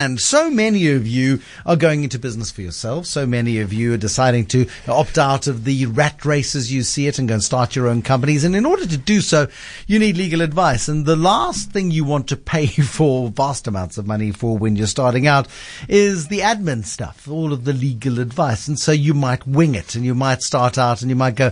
And so many of you are going into business for yourselves. So many of you are deciding to opt out of the rat race as you see it and go and start your own companies. And in order to do so, you need legal advice. And the last thing you want to pay for vast amounts of money for when you're starting out is the admin stuff, all of the legal advice. And so you might wing it and you might start out and you might go,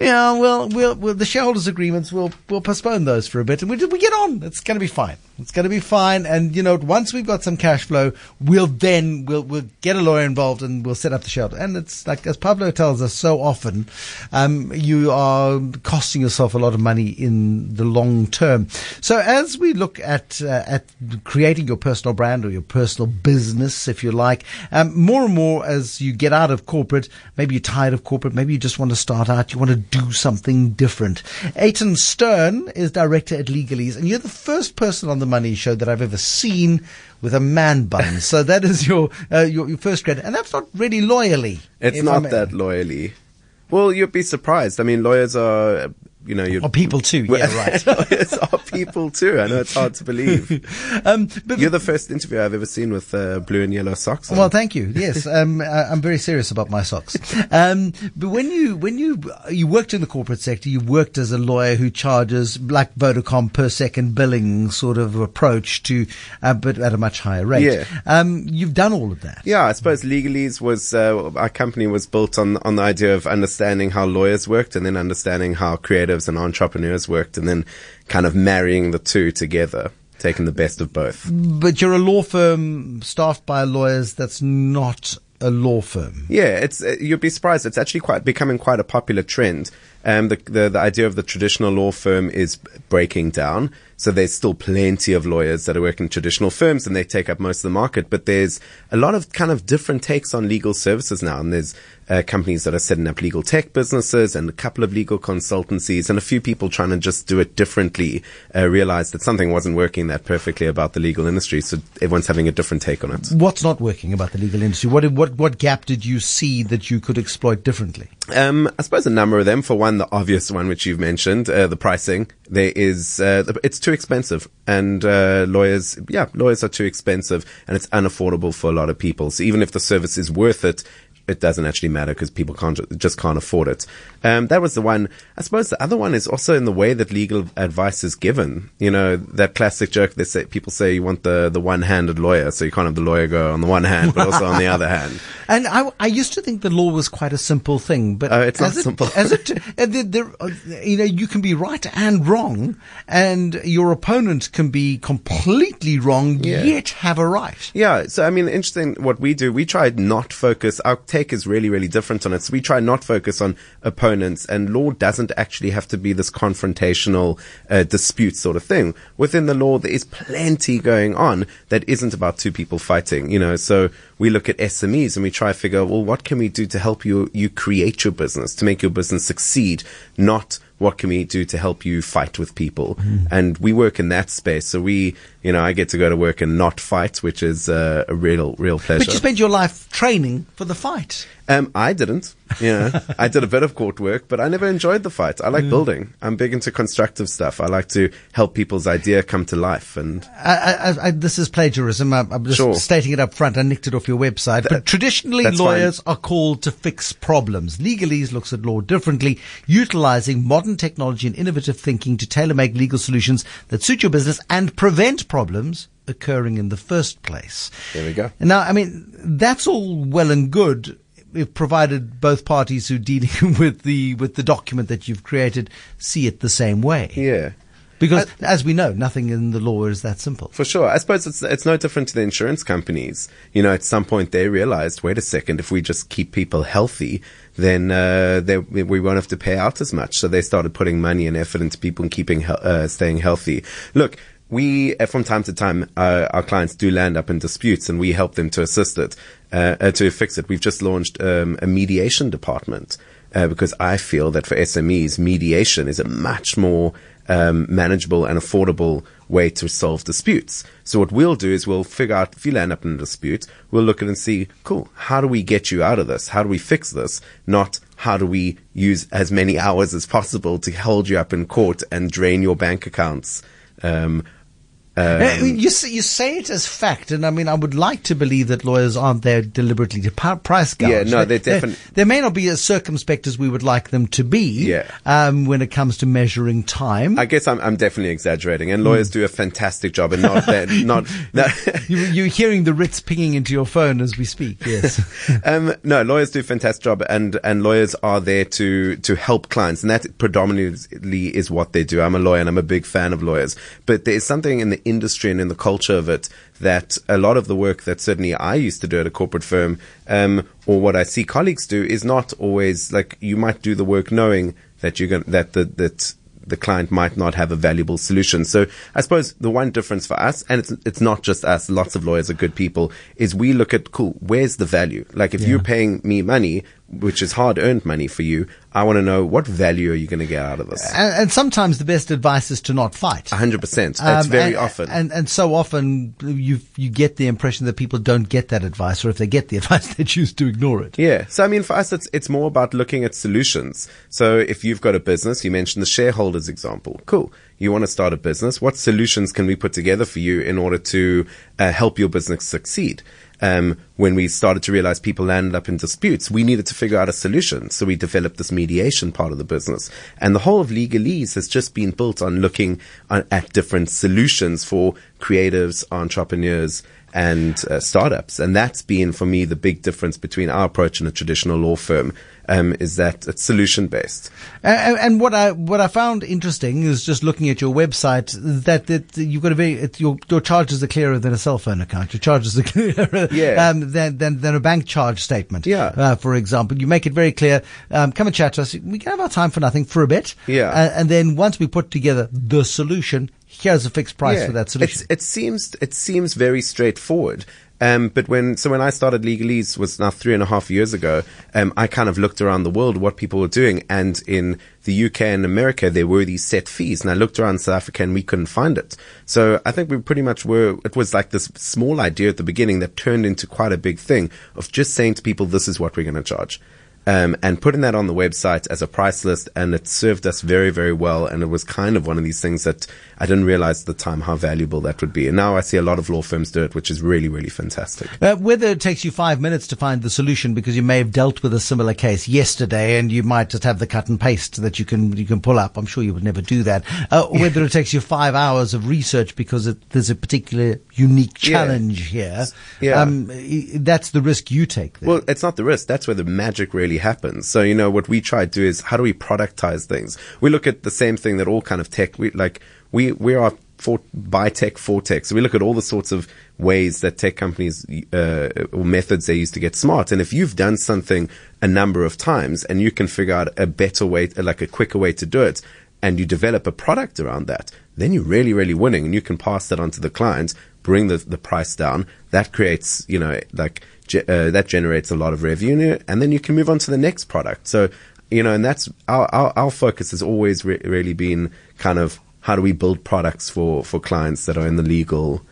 yeah, well, we'll, we'll the shareholders agreements, we'll, we'll postpone those for a bit and we, we get on. It's going to be fine. It's going to be fine. And you know, once we've got some cash flow, we'll then we'll we'll get a lawyer involved and we'll set up the shelter. And it's like as Pablo tells us so often, um, you are costing yourself a lot of money in the long term. So as we look at uh, at creating your personal brand or your personal business, if you like, um, more and more as you get out of corporate, maybe you're tired of corporate, maybe you just want to start out, you want to do something different. Eitan Stern is director at Legalese, and you're the first person on the Money Show that I've ever seen with a man bun. so that is your, uh, your, your first credit, and that's not really loyally. It's not that loyally. Well, you'd be surprised. I mean, lawyers are you know, you're or people too. Yeah, right. it's our people too. I know it's hard to believe. um, but you're the first interview I've ever seen with uh, blue and yellow socks. On. Well, thank you. Yes, um, I, am very serious about my socks. Um, but when you when you you worked in the corporate sector, you worked as a lawyer who charges like Vodacom per second billing sort of approach to, uh, but at a much higher rate. Yeah. Um, you've done all of that. Yeah, I suppose Legalese was uh, our company was built on on the idea of understanding how lawyers worked and then understanding how creative creatives and entrepreneurs worked and then kind of marrying the two together taking the best of both. But you're a law firm staffed by lawyers that's not a law firm. Yeah, it's uh, you'd be surprised. It's actually quite becoming quite a popular trend. Um, the, the the idea of the traditional law firm is breaking down. So there's still plenty of lawyers that are working in traditional firms and they take up most of the market. But there's a lot of kind of different takes on legal services now. And there's uh, companies that are setting up legal tech businesses and a couple of legal consultancies and a few people trying to just do it differently, uh, realize that something wasn't working that perfectly about the legal industry. So everyone's having a different take on it. What's not working about the legal industry? What, what, what gap did you see that you could exploit differently? Um, I suppose a number of them. For one, the obvious one, which you've mentioned, uh, the pricing. There is, uh, it's too expensive and, uh, lawyers, yeah, lawyers are too expensive and it's unaffordable for a lot of people. So even if the service is worth it, it doesn't actually matter because people can't just can't afford it. Um, that was the one. I suppose the other one is also in the way that legal advice is given. You know that classic joke. They say people say you want the the one handed lawyer, so you can't have the lawyer go on the one hand, but also on the other hand. And I, I used to think the law was quite a simple thing, but uh, it's not it, simple. as it, uh, there, there, uh, you know, you can be right and wrong, and your opponent can be completely wrong yeah. yet have a right. Yeah. So I mean, interesting. What we do, we try not focus. Our take is really, really different on it. So we try not focus on opponents and law doesn't actually have to be this confrontational uh, dispute sort of thing. Within the law, there is plenty going on that isn't about two people fighting, you know, so we look at SMEs and we try to figure, well, what can we do to help you, you create your business, to make your business succeed, not what can we do to help you fight with people? Mm. And we work in that space. So we, you know, I get to go to work and not fight, which is uh, a real, real pleasure. But you spend your life training for the fight. Um, I didn't. Yeah, I did a bit of court work, but I never enjoyed the fight. I like mm. building. I'm big into constructive stuff. I like to help people's idea come to life. And I, I, I, this is plagiarism. I'm, I'm just sure. stating it up front. I nicked it off your website. Th- but traditionally, lawyers fine. are called to fix problems. Legalese looks at law differently, utilizing modern technology and innovative thinking to tailor make legal solutions that suit your business and prevent problems occurring in the first place. There we go. Now, I mean, that's all well and good provided both parties who are dealing with the with the document that you've created see it the same way. Yeah. Because, I, as we know, nothing in the law is that simple. For sure. I suppose it's, it's no different to the insurance companies. You know, at some point they realized, wait a second, if we just keep people healthy, then uh, they, we won't have to pay out as much. So they started putting money and effort into people and keeping uh, staying healthy. Look, we, uh, from time to time, uh, our clients do land up in disputes and we help them to assist it, uh, uh to fix it. We've just launched um, a mediation department uh, because I feel that for SMEs, mediation is a much more um, manageable and affordable way to solve disputes. So what we'll do is we'll figure out if you land up in a dispute, we'll look at it and see, cool, how do we get you out of this? How do we fix this? Not how do we use as many hours as possible to hold you up in court and drain your bank accounts um, Uh, you, say, you say it as fact, and I mean, I would like to believe that lawyers aren't there deliberately to price gouge. Yeah, no, they, they're definitely. They, may not be as circumspect as we would like them to be. Yeah. Um, when it comes to measuring time, I guess I'm, I'm definitely exaggerating, and lawyers do a fantastic job, and not that, not. No. you, you're hearing the Ritz pinging into your phone as we speak. Yes. um, no, lawyers do a fantastic job, and and lawyers are there to to help clients, and that predominantly is what they do. I'm a lawyer, and I'm a big fan of lawyers, but there is something in the industry and in the culture of it that a lot of the work that certainly I used to do at a corporate firm, um, or what I see colleagues do, is not always like you might do the work knowing that you're going that the, that the client might not have a valuable solution. So I suppose the one difference for us, and it's it's not just us, lots of lawyers are good people, is we look at cool, where's the value? Like if Yeah. you're paying me money, which is hard earned money for you, I want to know what value are you going to get out of this? and, and sometimes the best advice is to not fight. hundred percent. That's Um, very and, often. and and so often you you get the impression that people don't get that advice, or if they get the advice, they choose to ignore it. Yeah. So I mean, for us, it's it's more about looking at solutions. So if you've got a business, you mentioned the shareholders example. Cool. You want to start a business. What solutions can we put together for you in order to uh, help your business succeed? Um, when we started to realize people landed up in disputes, we needed to figure out a solution. So we developed this mediation part of the business. And the whole of Legalese has just been built on looking at different solutions for creatives, entrepreneurs, and uh, startups. And that's been for me the big difference between our approach and a traditional law firm. Um, is that it's solution based. And, and what I what I found interesting is just looking at your website that that you've got a very it, your your charges are clearer than a cell phone account. Your charges are clearer Yeah. um, than, than than a bank charge statement. Yeah. Uh, for example, you make it very clear. Um, come and chat to us. We can have our time for nothing for a bit. Yeah. Uh, and then once we put together the solution, here's a fixed price for that solution. It's, it seems it seems very straightforward. Um, but when so when I started Legalese was now three and a half years ago, um, I kind of looked around the world what people were doing, and in the UK and America there were these set fees, and I looked around South Africa and we couldn't find it. So I think we pretty much were. It was like this small idea at the beginning that turned into quite a big thing of just saying to people, "This is what we're going to charge." Um, and putting that on the website as a price list, and it served us very, very well. And it was kind of one of these things that I didn't realize at the time how valuable that would be. And now I see a lot of law firms do it, which is really, really fantastic. Uh, whether it takes you five minutes to find the solution because you may have dealt with a similar case yesterday and you might just have the cut and paste that you can you can pull up. I'm sure you would never do that. Uh, whether it takes you five hours of research because it, there's a particular unique Yeah. challenge here. Yeah. Um, that's the risk you take. There. Well, it's not the risk. That's where the magic really happens. So, you know, what we try to do is how do we productize things? We look at the same thing that all kind of tech, we like, we, we are for, by tech, for tech. So we look at all the sorts of ways that tech companies, uh, or methods they use to get smart. And if you've done something a number of times and you can figure out a better way, like a quicker way to do it, and you develop a product around that, then you're really, really winning and you can pass that on to the client, bring the, the price down. That creates, you know, like, uh, that generates a lot of revenue and then you can move on to the next product. So, you know, and that's our, our, our focus has always re- really been kind of how do we build products for, for clients that are in the legal.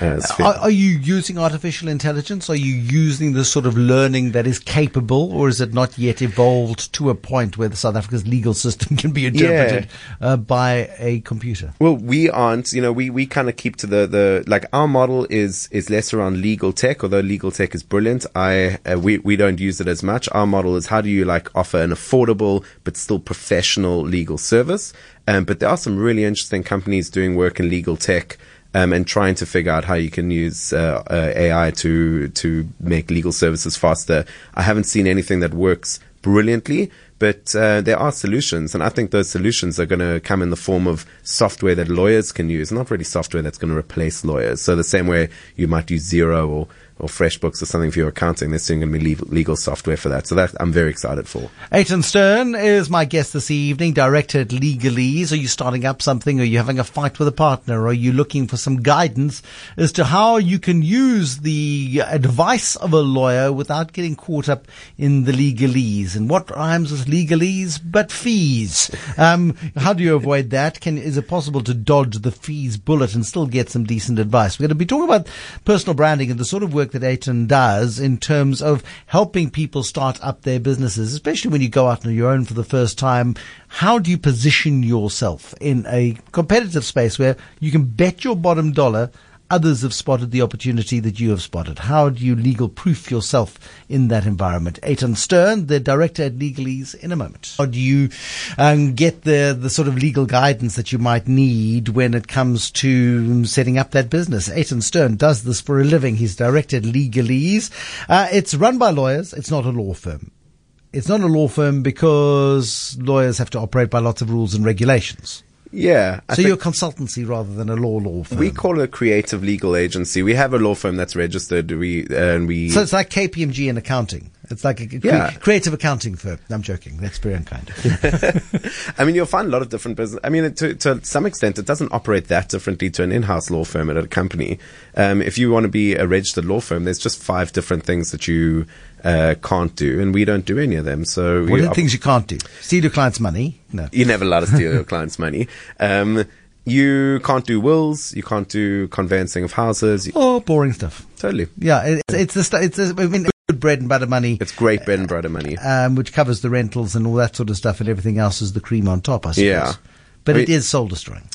Are, are you using artificial intelligence? Are you using the sort of learning that is capable, or is it not yet evolved to a point where the South Africa's legal system can be interpreted uh, by a computer? Well, we aren't. You know, we, we kind of keep to the, the like our model is is less around legal tech. Although legal tech is brilliant, I uh, we we don't use it as much. Our model is how do you like offer an affordable but still professional legal service. Um, but there are some really interesting companies doing work in legal tech. Um, and trying to figure out how you can use uh, uh, AI to to make legal services faster. I haven't seen anything that works brilliantly, but uh, there are solutions, and I think those solutions are going to come in the form of software that lawyers can use, not really software that's going to replace lawyers. So the same way you might use Xero or or FreshBooks or something for your accounting, there's soon going to be legal, software for that. So that I'm very excited for. Eitan Stern is my guest this evening, director at Legalese. Are you starting up something? Are you having a fight with a partner? Are you looking for some guidance as to how you can use the advice of a lawyer without getting caught up in the legalese? And what rhymes with legalese but fees? Um, how do you avoid that? Can, is it possible to dodge the fees bullet and still get some decent advice? We're going to be talking about personal branding and the sort of work work that Eitan does in terms of helping people start up their businesses, especially when you go out on your own for the first time. How do you position yourself in a competitive space where you can bet your bottom dollar others have spotted the opportunity that you have spotted? How do you legal proof yourself in that environment? Eitan Stern, the director at Legalese, in a moment. How do you um, get the, the sort of legal guidance that you might need when it comes to setting up that business? Eitan Stern does this for a living. He's directed Legalese. Uh, it's run by lawyers. It's not a law firm. It's not a law firm because lawyers have to operate by lots of rules and regulations. Yeah. I so you're a consultancy rather than a law law firm. we call it a creative legal agency. We have a law firm that's registered. We uh, and we. so it's like KPMG in accounting. It's like a cre- Yeah. creative accounting firm. I'm joking. That's very unkind. I mean, you'll find a lot of different business. I mean, to, to some extent, it doesn't operate that differently to an in-house law firm at a company. Um, if you want to be a registered law firm, there's just five different things that you uh, can't do, and we don't do any of them. So what are the op- things you can't do? Steal your client's money? No. you never let to steal your client's money. Um, you can't do wills. You can't do conveyancing of houses. Oh, boring stuff. totally. Yeah, it's it's the stu- it's the, I mean good bread and butter money, It's great bread and butter money. um, which covers the rentals and all that sort of stuff, and everything else is the cream on top. I suppose. Yeah. But I mean- is soul destroying.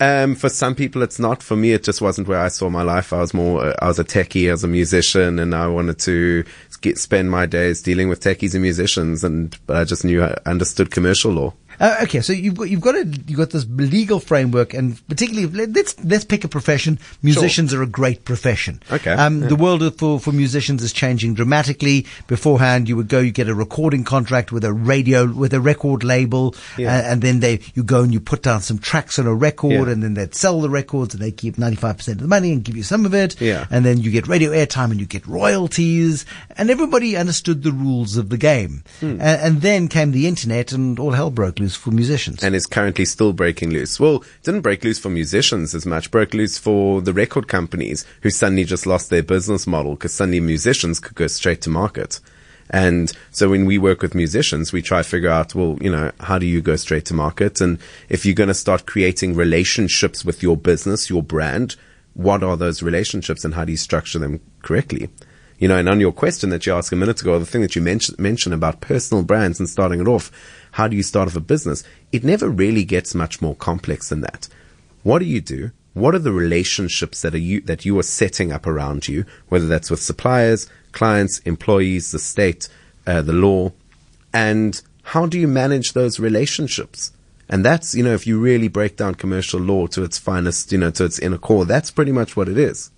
Um, for some people, it's not. For me, it just wasn't where I saw my life. I was more, uh, I was a techie, I was a musician, and I wanted to get, spend my days dealing with techies and musicians, and but I just knew I understood commercial law. Uh, okay, so you've got you've got a, you've got this legal framework, and particularly let- let's let's pick a profession. Musicians are a great profession. Okay, um, yeah. the world for for musicians is changing dramatically. Beforehand, you would go, you get a recording contract with a radio with a record label, Yeah. uh, and then they you go and you put down some tracks on a record, Yeah. and then they'd sell the records, and they keep ninety five percent of the money and give you some of it. Yeah. and then you get radio airtime and you get royalties, and everybody understood the rules of the game. A- and then came the internet, and all hell broke loose for musicians. and is currently still breaking loose. Well, it didn't break loose for musicians as much, broke loose for the record companies who suddenly just lost their business model because suddenly musicians could go straight to market. And so when we work with musicians, we try to figure out, well, you know, how do you go straight to market? And if you're going to start creating relationships with your business, your brand, what are those relationships and how do you structure them correctly? You know, and on your question that you asked a minute ago, the thing that you mentioned, mentioned about personal brands and starting it off, how do you start off a business? It never really gets much more complex than that. What do you do? What are the relationships that are you, that you are setting up around you, whether that's with suppliers, clients, employees, the state, uh, the law, and how do you manage those relationships? And that's, you know, if you really break down commercial law to its finest, you know, to its inner core, that's pretty much what it is.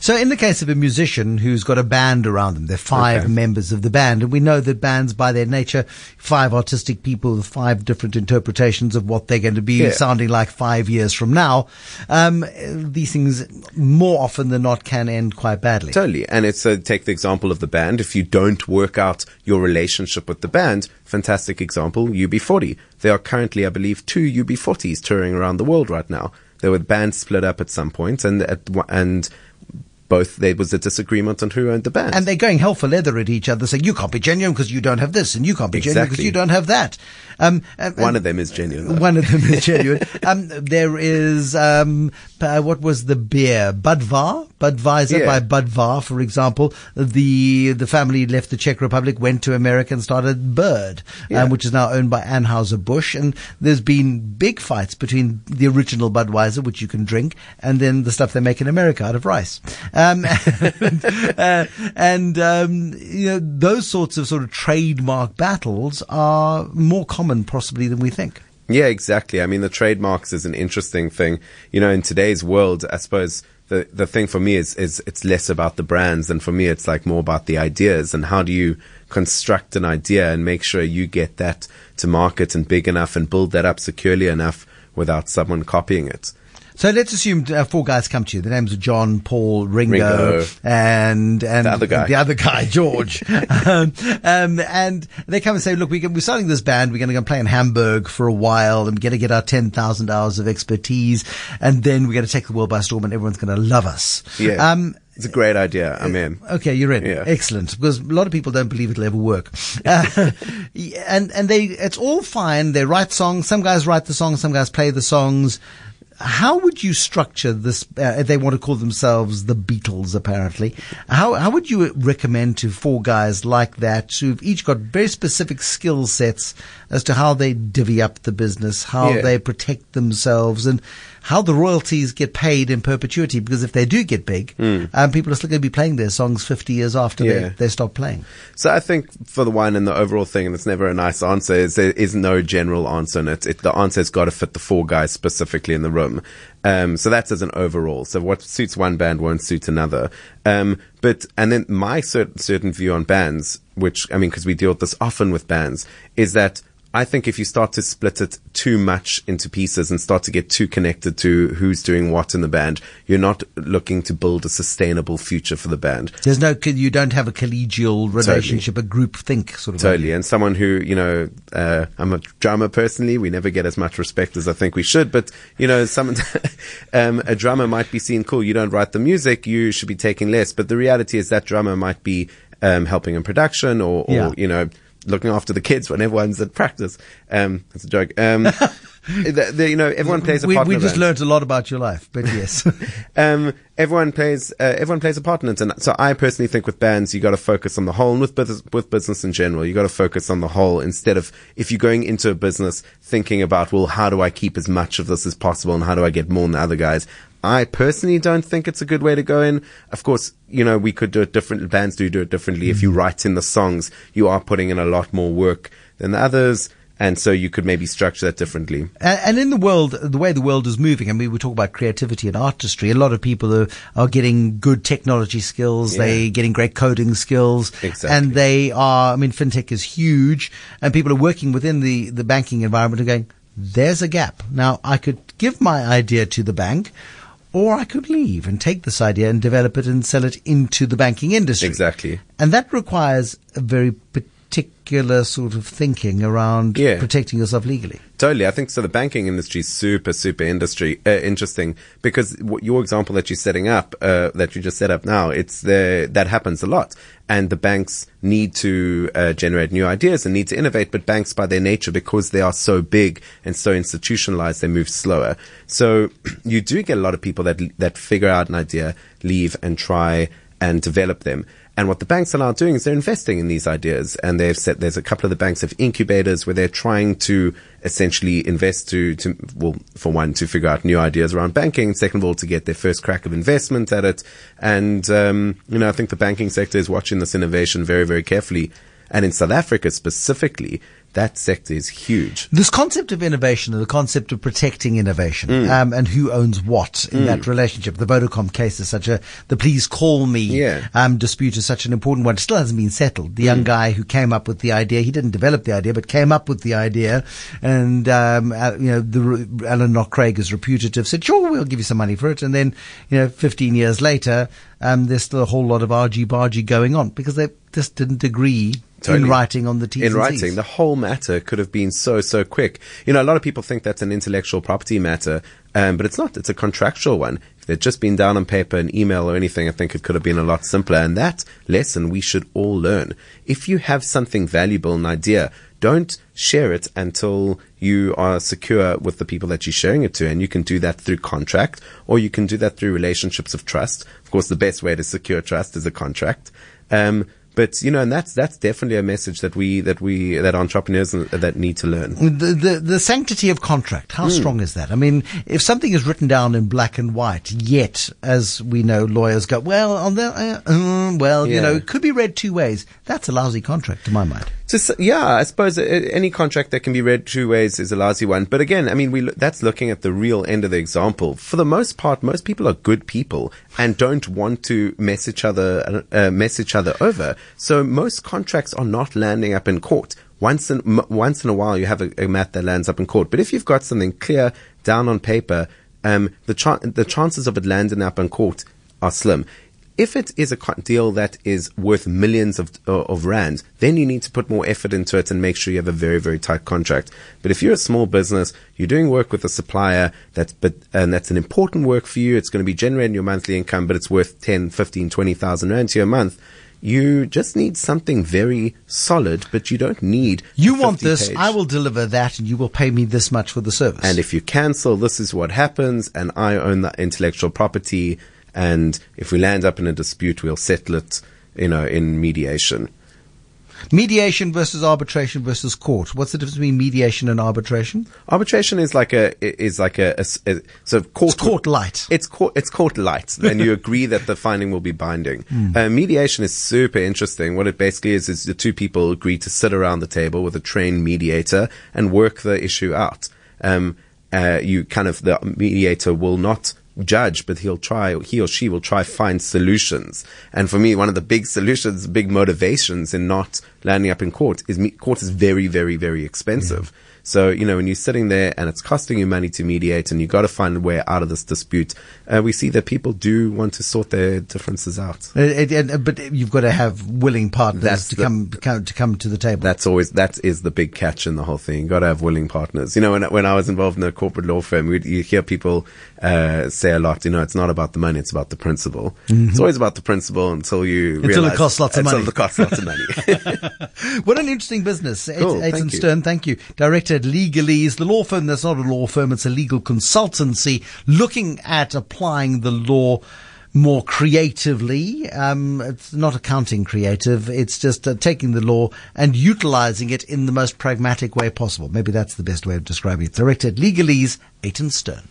So, in the case of a musician who's got a band around them, there are five Okay. members of the band, and we know that bands, by their nature, five artistic people with five different interpretations of what they're going to be Yeah. sounding like five years from now. Um, these things, more often than not, can end quite badly. Totally. And it's uh, take the example of the band. If you don't work out your relationship with the band, fantastic example, UB40. There are currently, I believe, two UB40s touring around the world right now. There were bands split up at some point and, at, and both, there was a disagreement on who owned the band. And they're going hell for leather at each other, saying, you can't be genuine because you don't have this, and you can't be genuine because you don't have that. Um, and- One of them is genuine. though. One of them is genuine. um, there is, um, uh, what was the beer? Budvar? Budweiser Yeah. by Budvar, for example. The, the family left the Czech Republic, went to America and started Bird, Yeah. um, which is now owned by Anheuser-Busch. And there's been big fights between the original Budweiser, which you can drink, and then the stuff they make in America out of rice. Um, and, uh, and um, you know, those sorts of sort of trademark battles are more common possibly than we think. Yeah, exactly. I mean, the trademarks is an interesting thing. You know, in today's world, I suppose the, the thing for me is, is it's less about the brands and for me, it's like more about the ideas and how do you construct an idea and make sure you get that to market and big enough and build that up securely enough without someone copying it. So let's assume uh, four guys come to you. The names are John, Paul, Ringo, Ringo. and and The other guy. the other guy, George. um, um, and they come and say, "Look, we can, we're starting this band. We're going to go play in Hamburg for a while, and we're going to get our ten thousand hours of expertise, and then we're going to take the world by storm, and everyone's going to love us." Yeah. Um, it's a great idea. I'm in. Okay, you're in. Yeah. Excellent. Because a lot of people don't believe it'll ever work. Uh, and, and they, it's all fine. They write songs. Some guys write the songs. Some guys play the songs. How would you structure this? Uh, they want to call themselves the Beatles, apparently. How how would you recommend to four guys like that who've each got very specific skill sets as to how they divvy up the business, how Yeah. they protect themselves, and how the royalties get paid in perpetuity? Because if they do get big, um, people are still going to be playing their songs fifty years after. Yeah. they, they stop playing. So I think for the one and the overall thing, and it's never a nice answer, is there is no general answer in it. it the answer has got to fit the four guys specifically in the room. Um, so that's as an overall. So what suits one band won't suit another. Um, but, and then my certain, certain view on bands, which, I mean, cause we deal with this often with bands, is that I think if you start to split it too much into pieces and start to get too connected to who's doing what in the band, you're not looking to build a sustainable future for the band. There's no, you don't have a collegial relationship, a group think sort of. Totally. And someone who, you know, uh, I'm a drummer personally. We never get as much respect as I think we should. But, you know, someone, um, a drummer might be seen, cool, you don't write the music, you should be taking less. But the reality is that drummer might be, um, helping in production or, or Yeah. you know, looking after the kids when everyone's at practice. Um, that's a joke. Um, the, the, you know, everyone plays a we, part we just learned a lot about your life, but yes. um, everyone plays uh, everyone plays a part in it, and so I personally think with bands you got to focus on the whole, and with business, with business in general, you got to focus on the whole instead of if you're going into a business thinking about well, how do I keep as much of this as possible, and how do I get more than the other guys. I personally don't think it's a good way to go in. Of course, you know, we could do it different. Bands do do it differently. If you mm. write in the songs, you are putting in a lot more work than the others. And so you could maybe structure that differently. And, and in the world, the way the world is moving, I mean, we talk about creativity and artistry. A lot of people are, are getting good technology skills. Yeah. They're getting great coding skills. Exactly. And they are, I mean, fintech is huge and people are working within the, the banking environment and going, there's a gap. Now I could give my idea to the bank or I could leave and take this idea and develop it and sell it into the banking industry. Exactly. And that requires a very particular sort of thinking around Yeah. protecting yourself legally. Totally. I think so. The banking industry is super, super industry, uh, interesting because what your example that you're setting up, uh, that you just set up now, it's the, that happens a lot. And the banks need to, uh, generate new ideas and need to innovate, but banks by their nature, because they are so big and so institutionalized, they move slower. So you do get a lot of people that, that figure out an idea, leave and try and develop them. And what the banks are now doing is they're investing in these ideas and they've said there's a couple of the banks have incubators where they're trying to essentially invest to, to, well, for one, to figure out new ideas around banking. Second of all, to get their first crack of investment at it. And, um, you know, I think the banking sector is watching this innovation very, very carefully. And in South Africa specifically, that sector is huge. This concept of innovation and the concept of protecting innovation Mm. um, and who owns what in that relationship. The Vodacom case is such a, the please call me Yeah. um, dispute is such an important one. It still hasn't been settled. The young guy who came up with the idea, he didn't develop the idea, but came up with the idea. And, um, uh, you know, the, Alan Knott-Craig is reputed to have said, sure, we'll give you some money for it. And then, you know, 15 years later, um, there's still a whole lot of argy-bargy going on because they just didn't agree Totally. in writing on the T's in writing. The whole matter could have been so, so quick. You know, a lot of people think that's an intellectual property matter, um, but it's not. It's a contractual one. If they'd just been down on paper, an email or anything, I think it could have been a lot simpler. And that lesson we should all learn. If you have something valuable, an idea, don't share it until you are secure with the people that you're sharing it to. And you can do that through contract or you can do that through relationships of trust. Of course, the best way to secure trust is a contract. Um, but you know, and that's that's definitely a message that we that we that entrepreneurs that need to learn. the, the the sanctity of contract. Hmm. How strong is that? I mean, if something is written down in black and white, yet as we know, lawyers go well on the uh, uh, well, you know, it could be read two ways. That's a lousy contract, to my mind. Just yeah, I suppose uh, any contract that can be read two ways is a lousy one. But again, I mean, we that's looking at the real end of the example. For the most part, most people are good people and don't want to mess each other uh, mess each other over. So most contracts are not landing up in court. Once in m- once in a while, you have a, a matter that lands up in court. But if you've got something clear down on paper, um, the the chances of it landing up in court are slim. If it is a deal that is worth millions of uh, of rands, then you need to put more effort into it and make sure you have a very very tight contract. But if you're a small business, you're doing work with a supplier that's but and that's an important work for you. It's going to be generating your monthly income, but it's worth 10, 15, 20,000 rand to you a month. You just need something very solid, but you don't need. You want this, page- I will deliver that, and you will pay me this much for the service. And if you cancel, this is what happens, and I own the intellectual property. And if we land up in a dispute, we'll settle it, you know, in mediation. mediation versus arbitration versus court. What's the difference between mediation and arbitration? Arbitration is like a is like a, a, a so court It's court light. It's court it's court light, and you agree that the finding will be binding. Uh, mediation is super interesting. What it basically is is the two people agree to sit around the table with a trained mediator and work the issue out. Um, uh, you kind of the mediator will not judge, but he'll try, he or she will try find solutions. And for me, one of the big solutions, big motivations in not landing up in court is me- court is very, very, very expensive. So, you know, when you're sitting there and it's costing you money to mediate and you've got to find a way out of this dispute, uh, we see that people do want to sort their differences out. Uh, it- it- but you've got to have willing partners That's to the- come, come to come to the table. That's always that is the big catch in the whole thing. You've got to have willing partners. You know, when when I was involved in a corporate law firm, we'd, you hear people uh, say a lot. You know, it's not about the money; it's about the principle. It's always about the principle until you Mm-hmm. Until it realize- costs lots of money. until it costs lots of money. What an interesting business. Cool. Stern, thank you. Director at Legalese, the law firm that's not a law firm, it's a legal consultancy looking at applying the law more creatively. Um, it's not accounting creative. It's just uh, taking the law and utilizing it in the most pragmatic way possible. Maybe that's the best way of describing it. Director at Legalese, Eitan Stern.